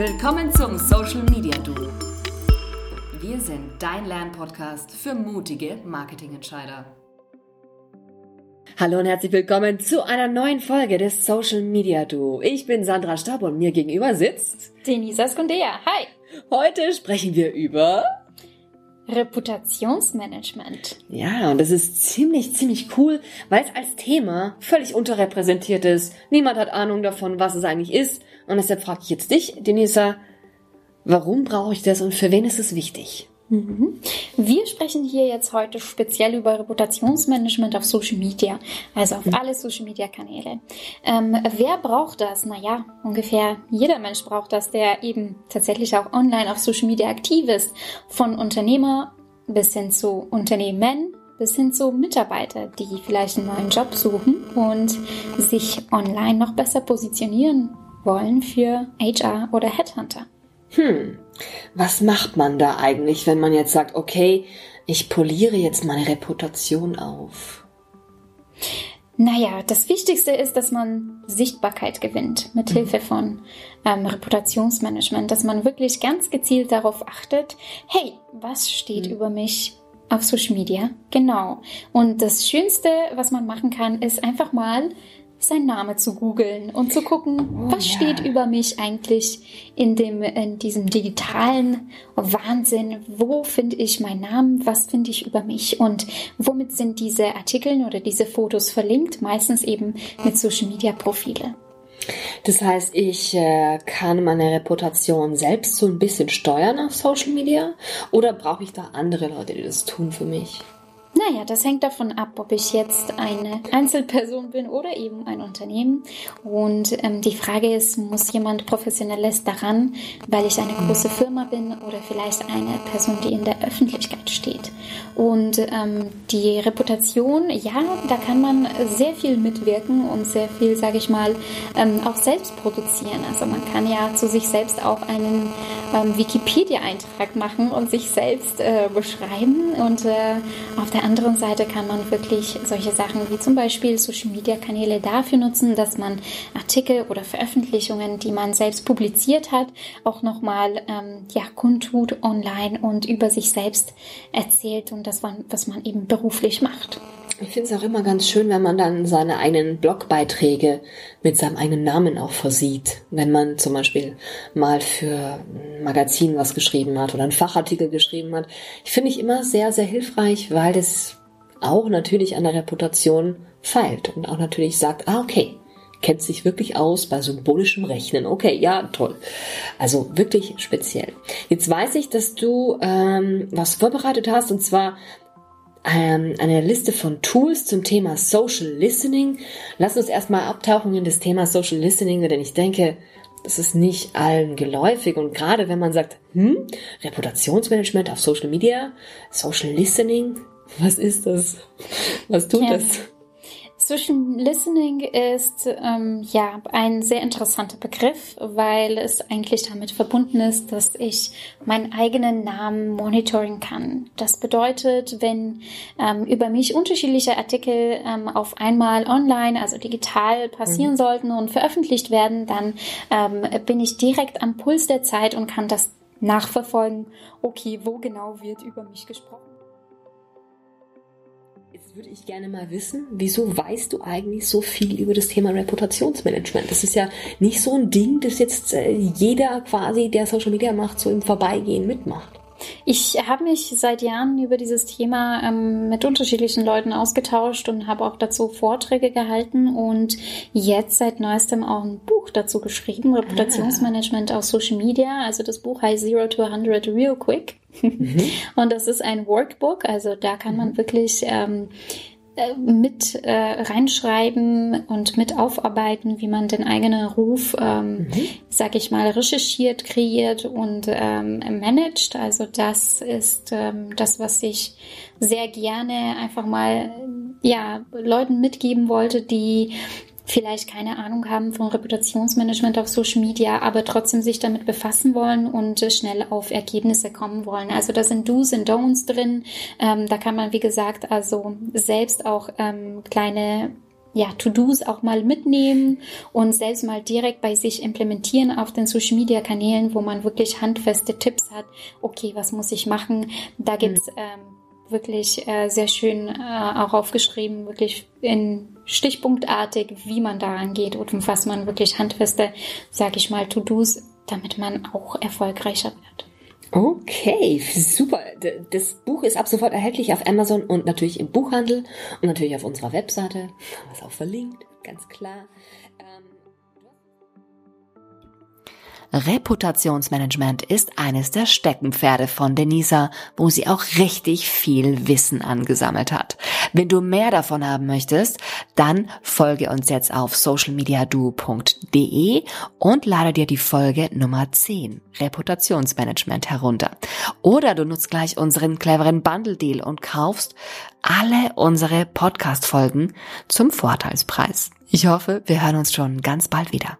Willkommen zum Social Media Du. Wir sind dein Lernpodcast für mutige Marketingentscheider. Hallo und herzlich willkommen zu einer neuen Folge des Social Media Duo. Ich bin Sandra Staub und mir gegenüber sitzt Denisa Skundea. Hi! Heute sprechen wir über Reputationsmanagement. Ja, und das ist ziemlich, ziemlich cool, weil es als Thema völlig unterrepräsentiert ist. Niemand hat Ahnung davon, was es eigentlich ist. Und deshalb frage ich jetzt dich, Denisa, warum brauche ich das und für wen ist es wichtig? Mhm. Wir sprechen hier jetzt heute speziell über Reputationsmanagement auf Social Media, also auf alle Social Media Kanäle. Ähm, wer braucht das? Naja, ungefähr jeder Mensch braucht das, der eben tatsächlich auch online auf Social Media aktiv ist. Von Unternehmer bis hin zu Unternehmen, bis hin zu Mitarbeiter, die vielleicht einen neuen Job suchen und sich online noch besser positionieren wollen für HR oder Headhunter. Hm, was macht man da eigentlich, wenn man jetzt sagt, okay, ich poliere jetzt meine Reputation auf? Naja, das Wichtigste ist, dass man Sichtbarkeit gewinnt mit mhm. Hilfe von ähm, Reputationsmanagement, dass man wirklich ganz gezielt darauf achtet, hey, was steht mhm. über mich auf Social Media? Genau. Und das Schönste, was man machen kann, ist einfach mal sein Name zu googeln und zu gucken, oh, was ja. steht über mich eigentlich in dem in diesem digitalen Wahnsinn, wo finde ich meinen Namen, was finde ich über mich und womit sind diese Artikel oder diese Fotos verlinkt, meistens eben mit Social Media Profile. Das heißt, ich äh, kann meine Reputation selbst so ein bisschen steuern auf Social Media oder brauche ich da andere Leute, die das tun für mich? Naja, das hängt davon ab, ob ich jetzt eine Einzelperson bin oder eben ein Unternehmen. Und ähm, die Frage ist, muss jemand Professionelles daran, weil ich eine große Firma bin oder vielleicht eine Person, die in der Öffentlichkeit steht? Und ähm, die Reputation, ja, da kann man sehr viel mitwirken und sehr viel, sage ich mal, ähm, auch selbst produzieren. Also man kann ja zu sich selbst auch einen ähm, Wikipedia-Eintrag machen und sich selbst äh, beschreiben und äh, auf der der anderen Seite kann man wirklich solche Sachen wie zum Beispiel Social Media Kanäle dafür nutzen, dass man Artikel oder Veröffentlichungen, die man selbst publiziert hat, auch nochmal ähm, ja, kundtut online und über sich selbst erzählt und das, was man eben beruflich macht. Ich finde es auch immer ganz schön, wenn man dann seine eigenen Blogbeiträge mit seinem eigenen Namen auch versieht. Wenn man zum Beispiel mal für ein Magazin was geschrieben hat oder einen Fachartikel geschrieben hat. Ich finde ich immer sehr, sehr hilfreich, weil das auch natürlich an der Reputation feilt und auch natürlich sagt, ah, okay, kennt sich wirklich aus bei symbolischem Rechnen. Okay, ja, toll. Also wirklich speziell. Jetzt weiß ich, dass du ähm, was vorbereitet hast und zwar ähm, eine Liste von Tools zum Thema Social Listening. Lass uns erstmal abtauchen in das Thema Social Listening, denn ich denke, das ist nicht allen geläufig und gerade wenn man sagt, hm, Reputationsmanagement auf Social Media, Social Listening, was ist das? Was tut ja. das? Social Listening ist ähm, ja ein sehr interessanter Begriff, weil es eigentlich damit verbunden ist, dass ich meinen eigenen Namen monitoring kann. Das bedeutet, wenn ähm, über mich unterschiedliche Artikel ähm, auf einmal online, also digital passieren mhm. sollten und veröffentlicht werden, dann ähm, bin ich direkt am Puls der Zeit und kann das nachverfolgen. Okay, wo genau wird über mich gesprochen? Jetzt würde ich gerne mal wissen, wieso weißt du eigentlich so viel über das Thema Reputationsmanagement? Das ist ja nicht so ein Ding, das jetzt äh, jeder quasi, der Social Media macht, so im Vorbeigehen mitmacht. Ich habe mich seit Jahren über dieses Thema ähm, mit unterschiedlichen Leuten ausgetauscht und habe auch dazu Vorträge gehalten und jetzt seit neuestem auch ein Buch dazu geschrieben, Reputationsmanagement ah. auf Social Media. Also das Buch heißt Zero to 100 Real Quick. Mhm. Und das ist ein Workbook, also da kann man mhm. wirklich ähm, äh, mit äh, reinschreiben und mit aufarbeiten, wie man den eigenen Ruf, ähm, mhm. sag ich mal, recherchiert, kreiert und ähm, managt. Also das ist ähm, das, was ich sehr gerne einfach mal ja Leuten mitgeben wollte, die vielleicht keine Ahnung haben von Reputationsmanagement auf Social Media, aber trotzdem sich damit befassen wollen und äh, schnell auf Ergebnisse kommen wollen. Also da sind Do's und Don'ts drin. Ähm, da kann man, wie gesagt, also selbst auch ähm, kleine ja, To-Dos auch mal mitnehmen und selbst mal direkt bei sich implementieren auf den Social Media Kanälen, wo man wirklich handfeste Tipps hat. Okay, was muss ich machen? Da gibt's mhm. ähm, wirklich äh, sehr schön äh, auch aufgeschrieben, wirklich in stichpunktartig, wie man daran geht und was man wirklich handfeste, sag ich mal, To-Dos, damit man auch erfolgreicher wird. Okay, super. Das Buch ist ab sofort erhältlich auf Amazon und natürlich im Buchhandel und natürlich auf unserer Webseite. Was auch verlinkt, ganz klar. Reputationsmanagement ist eines der Steckenpferde von Denisa, wo sie auch richtig viel Wissen angesammelt hat. Wenn du mehr davon haben möchtest, dann folge uns jetzt auf socialmediadu.de und lade dir die Folge Nummer 10, Reputationsmanagement herunter. Oder du nutzt gleich unseren cleveren Bundle Deal und kaufst alle unsere Podcast-Folgen zum Vorteilspreis. Ich hoffe, wir hören uns schon ganz bald wieder.